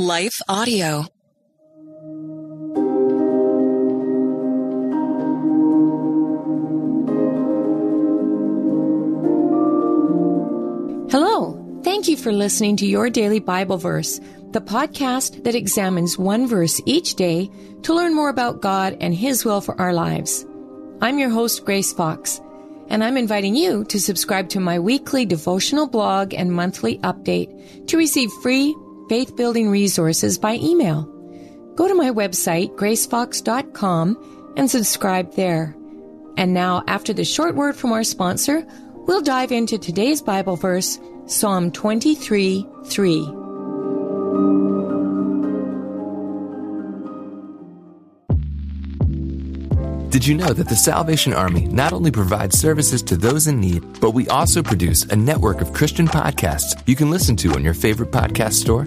Life Audio. Hello. Thank you for listening to Your Daily Bible Verse, the podcast that examines one verse each day to learn more about God and His will for our lives. I'm your host, Grace Fox, and I'm inviting you to subscribe to my weekly devotional blog and monthly update to receive free faith building resources by email. Go to my website, gracefox.com, and subscribe there. And now, after the short word from our sponsor, we'll dive into today's Bible verse, Psalm 23 3. Did you know that the Salvation Army not only provides services to those in need, but we also produce a network of Christian podcasts you can listen to on your favorite podcast store?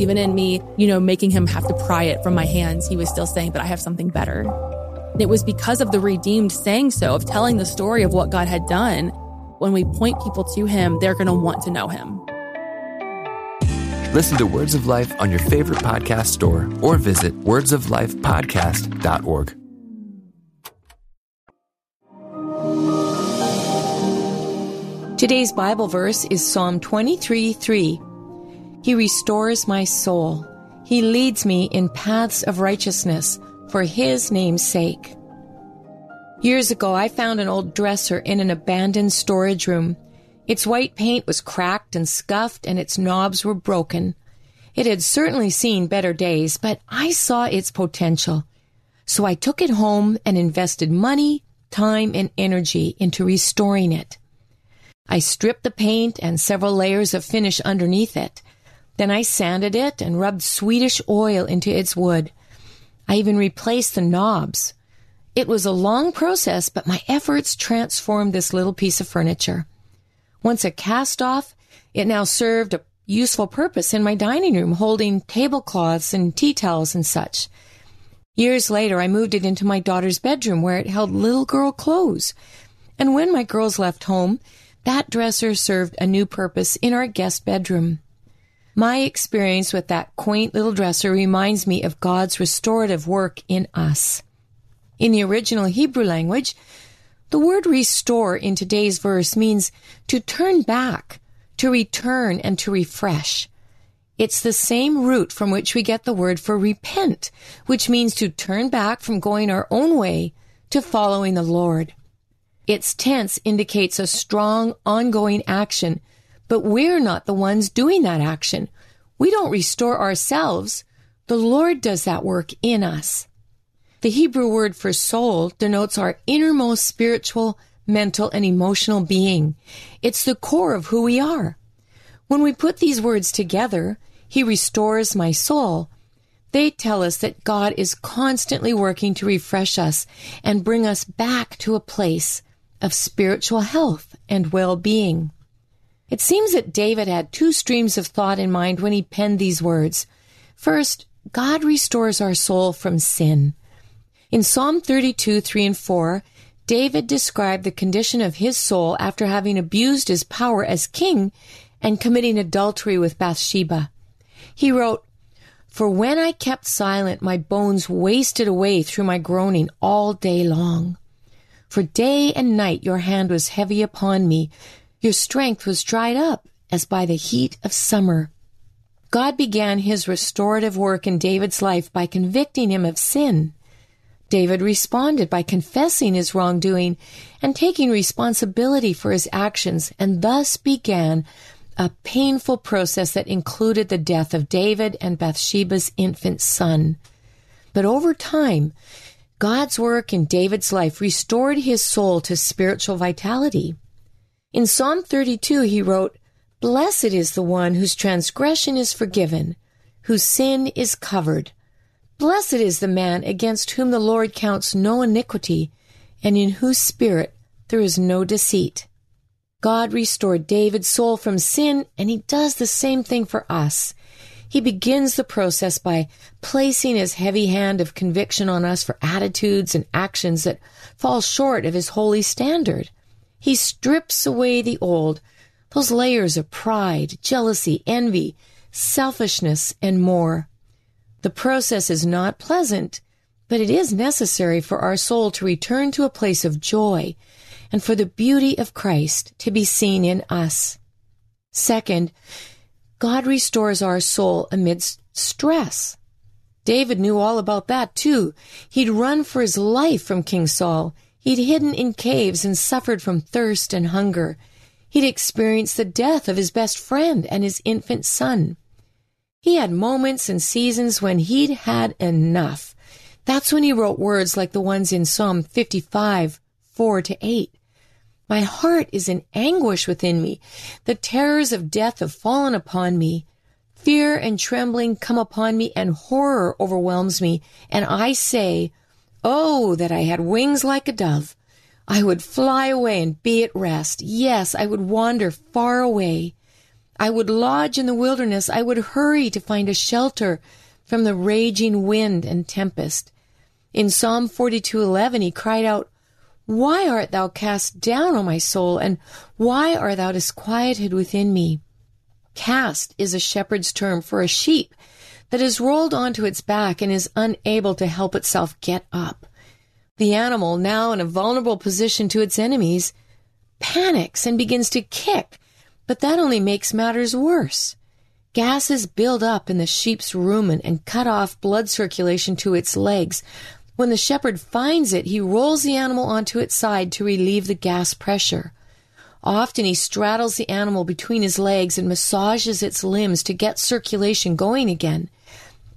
Even in me, you know, making him have to pry it from my hands, he was still saying, but I have something better. It was because of the redeemed saying so, of telling the story of what God had done. When we point people to him, they're going to want to know him. Listen to Words of Life on your favorite podcast store or visit wordsoflifepodcast.org. Today's Bible verse is Psalm 23 3. He restores my soul. He leads me in paths of righteousness for his name's sake. Years ago, I found an old dresser in an abandoned storage room. Its white paint was cracked and scuffed, and its knobs were broken. It had certainly seen better days, but I saw its potential. So I took it home and invested money, time, and energy into restoring it. I stripped the paint and several layers of finish underneath it. Then I sanded it and rubbed Swedish oil into its wood. I even replaced the knobs. It was a long process, but my efforts transformed this little piece of furniture. Once a cast off, it now served a useful purpose in my dining room, holding tablecloths and tea towels and such. Years later, I moved it into my daughter's bedroom where it held little girl clothes. And when my girls left home, that dresser served a new purpose in our guest bedroom. My experience with that quaint little dresser reminds me of God's restorative work in us. In the original Hebrew language, the word restore in today's verse means to turn back, to return, and to refresh. It's the same root from which we get the word for repent, which means to turn back from going our own way to following the Lord. Its tense indicates a strong, ongoing action, but we're not the ones doing that action. We don't restore ourselves. The Lord does that work in us. The Hebrew word for soul denotes our innermost spiritual, mental, and emotional being. It's the core of who we are. When we put these words together, He restores my soul. They tell us that God is constantly working to refresh us and bring us back to a place of spiritual health and well-being. It seems that David had two streams of thought in mind when he penned these words. First, God restores our soul from sin. In Psalm 32, 3 and 4, David described the condition of his soul after having abused his power as king and committing adultery with Bathsheba. He wrote, For when I kept silent, my bones wasted away through my groaning all day long. For day and night your hand was heavy upon me. Your strength was dried up as by the heat of summer. God began his restorative work in David's life by convicting him of sin. David responded by confessing his wrongdoing and taking responsibility for his actions, and thus began a painful process that included the death of David and Bathsheba's infant son. But over time, God's work in David's life restored his soul to spiritual vitality. In Psalm 32, he wrote, Blessed is the one whose transgression is forgiven, whose sin is covered. Blessed is the man against whom the Lord counts no iniquity, and in whose spirit there is no deceit. God restored David's soul from sin, and he does the same thing for us. He begins the process by placing his heavy hand of conviction on us for attitudes and actions that fall short of his holy standard. He strips away the old, those layers of pride, jealousy, envy, selfishness, and more. The process is not pleasant, but it is necessary for our soul to return to a place of joy and for the beauty of Christ to be seen in us. Second, God restores our soul amidst stress. David knew all about that too. He'd run for his life from King Saul. He'd hidden in caves and suffered from thirst and hunger. He'd experienced the death of his best friend and his infant son. He had moments and seasons when he'd had enough. That's when he wrote words like the ones in Psalm 55, 4 to 8. My heart is in anguish within me. The terrors of death have fallen upon me. Fear and trembling come upon me and horror overwhelms me. And I say, Oh, that I had wings like a dove. I would fly away and be at rest. Yes, I would wander far away. I would lodge in the wilderness. I would hurry to find a shelter from the raging wind and tempest. In Psalm 42:11 he cried out, "Why art thou cast down, O my soul, and why art thou disquieted within me?" Cast is a shepherd's term for a sheep that is rolled onto its back and is unable to help itself get up. The animal, now in a vulnerable position to its enemies, panics and begins to kick but that only makes matters worse. Gases build up in the sheep's rumen and cut off blood circulation to its legs. When the shepherd finds it, he rolls the animal onto its side to relieve the gas pressure. Often he straddles the animal between his legs and massages its limbs to get circulation going again.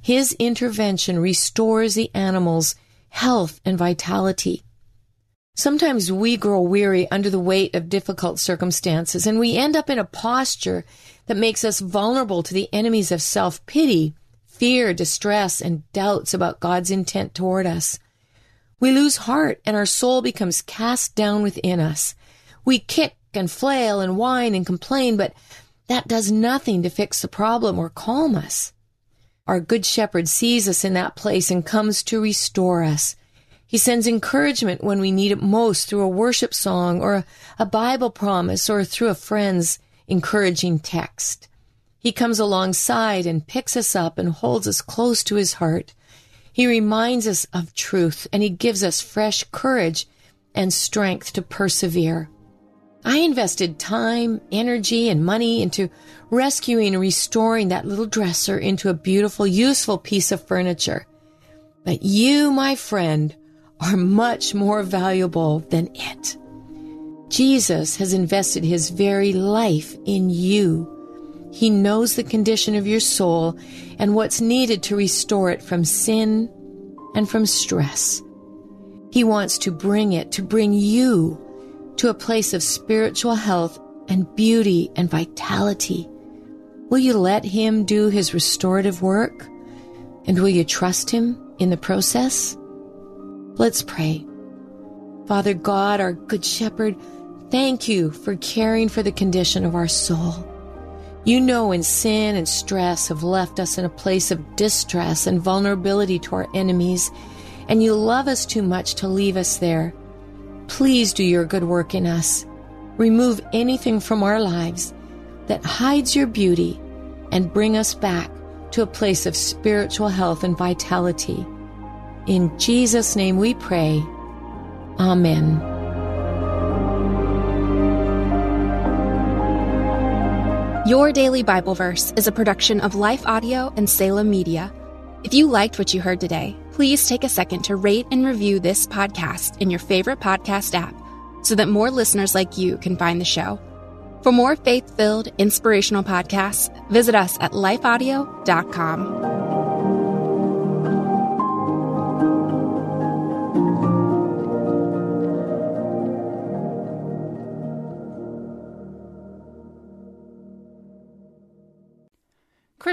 His intervention restores the animal's health and vitality. Sometimes we grow weary under the weight of difficult circumstances and we end up in a posture that makes us vulnerable to the enemies of self pity, fear, distress, and doubts about God's intent toward us. We lose heart and our soul becomes cast down within us. We kick and flail and whine and complain, but that does nothing to fix the problem or calm us. Our good shepherd sees us in that place and comes to restore us. He sends encouragement when we need it most through a worship song or a Bible promise or through a friend's encouraging text. He comes alongside and picks us up and holds us close to his heart. He reminds us of truth and he gives us fresh courage and strength to persevere. I invested time, energy, and money into rescuing and restoring that little dresser into a beautiful, useful piece of furniture. But you, my friend, are much more valuable than it. Jesus has invested his very life in you. He knows the condition of your soul and what's needed to restore it from sin and from stress. He wants to bring it, to bring you to a place of spiritual health and beauty and vitality. Will you let Him do His restorative work? And will you trust Him in the process? Let's pray. Father God, our Good Shepherd, thank you for caring for the condition of our soul. You know when sin and stress have left us in a place of distress and vulnerability to our enemies, and you love us too much to leave us there. Please do your good work in us. Remove anything from our lives that hides your beauty and bring us back to a place of spiritual health and vitality. In Jesus' name we pray. Amen. Your Daily Bible Verse is a production of Life Audio and Salem Media. If you liked what you heard today, please take a second to rate and review this podcast in your favorite podcast app so that more listeners like you can find the show. For more faith filled, inspirational podcasts, visit us at lifeaudio.com.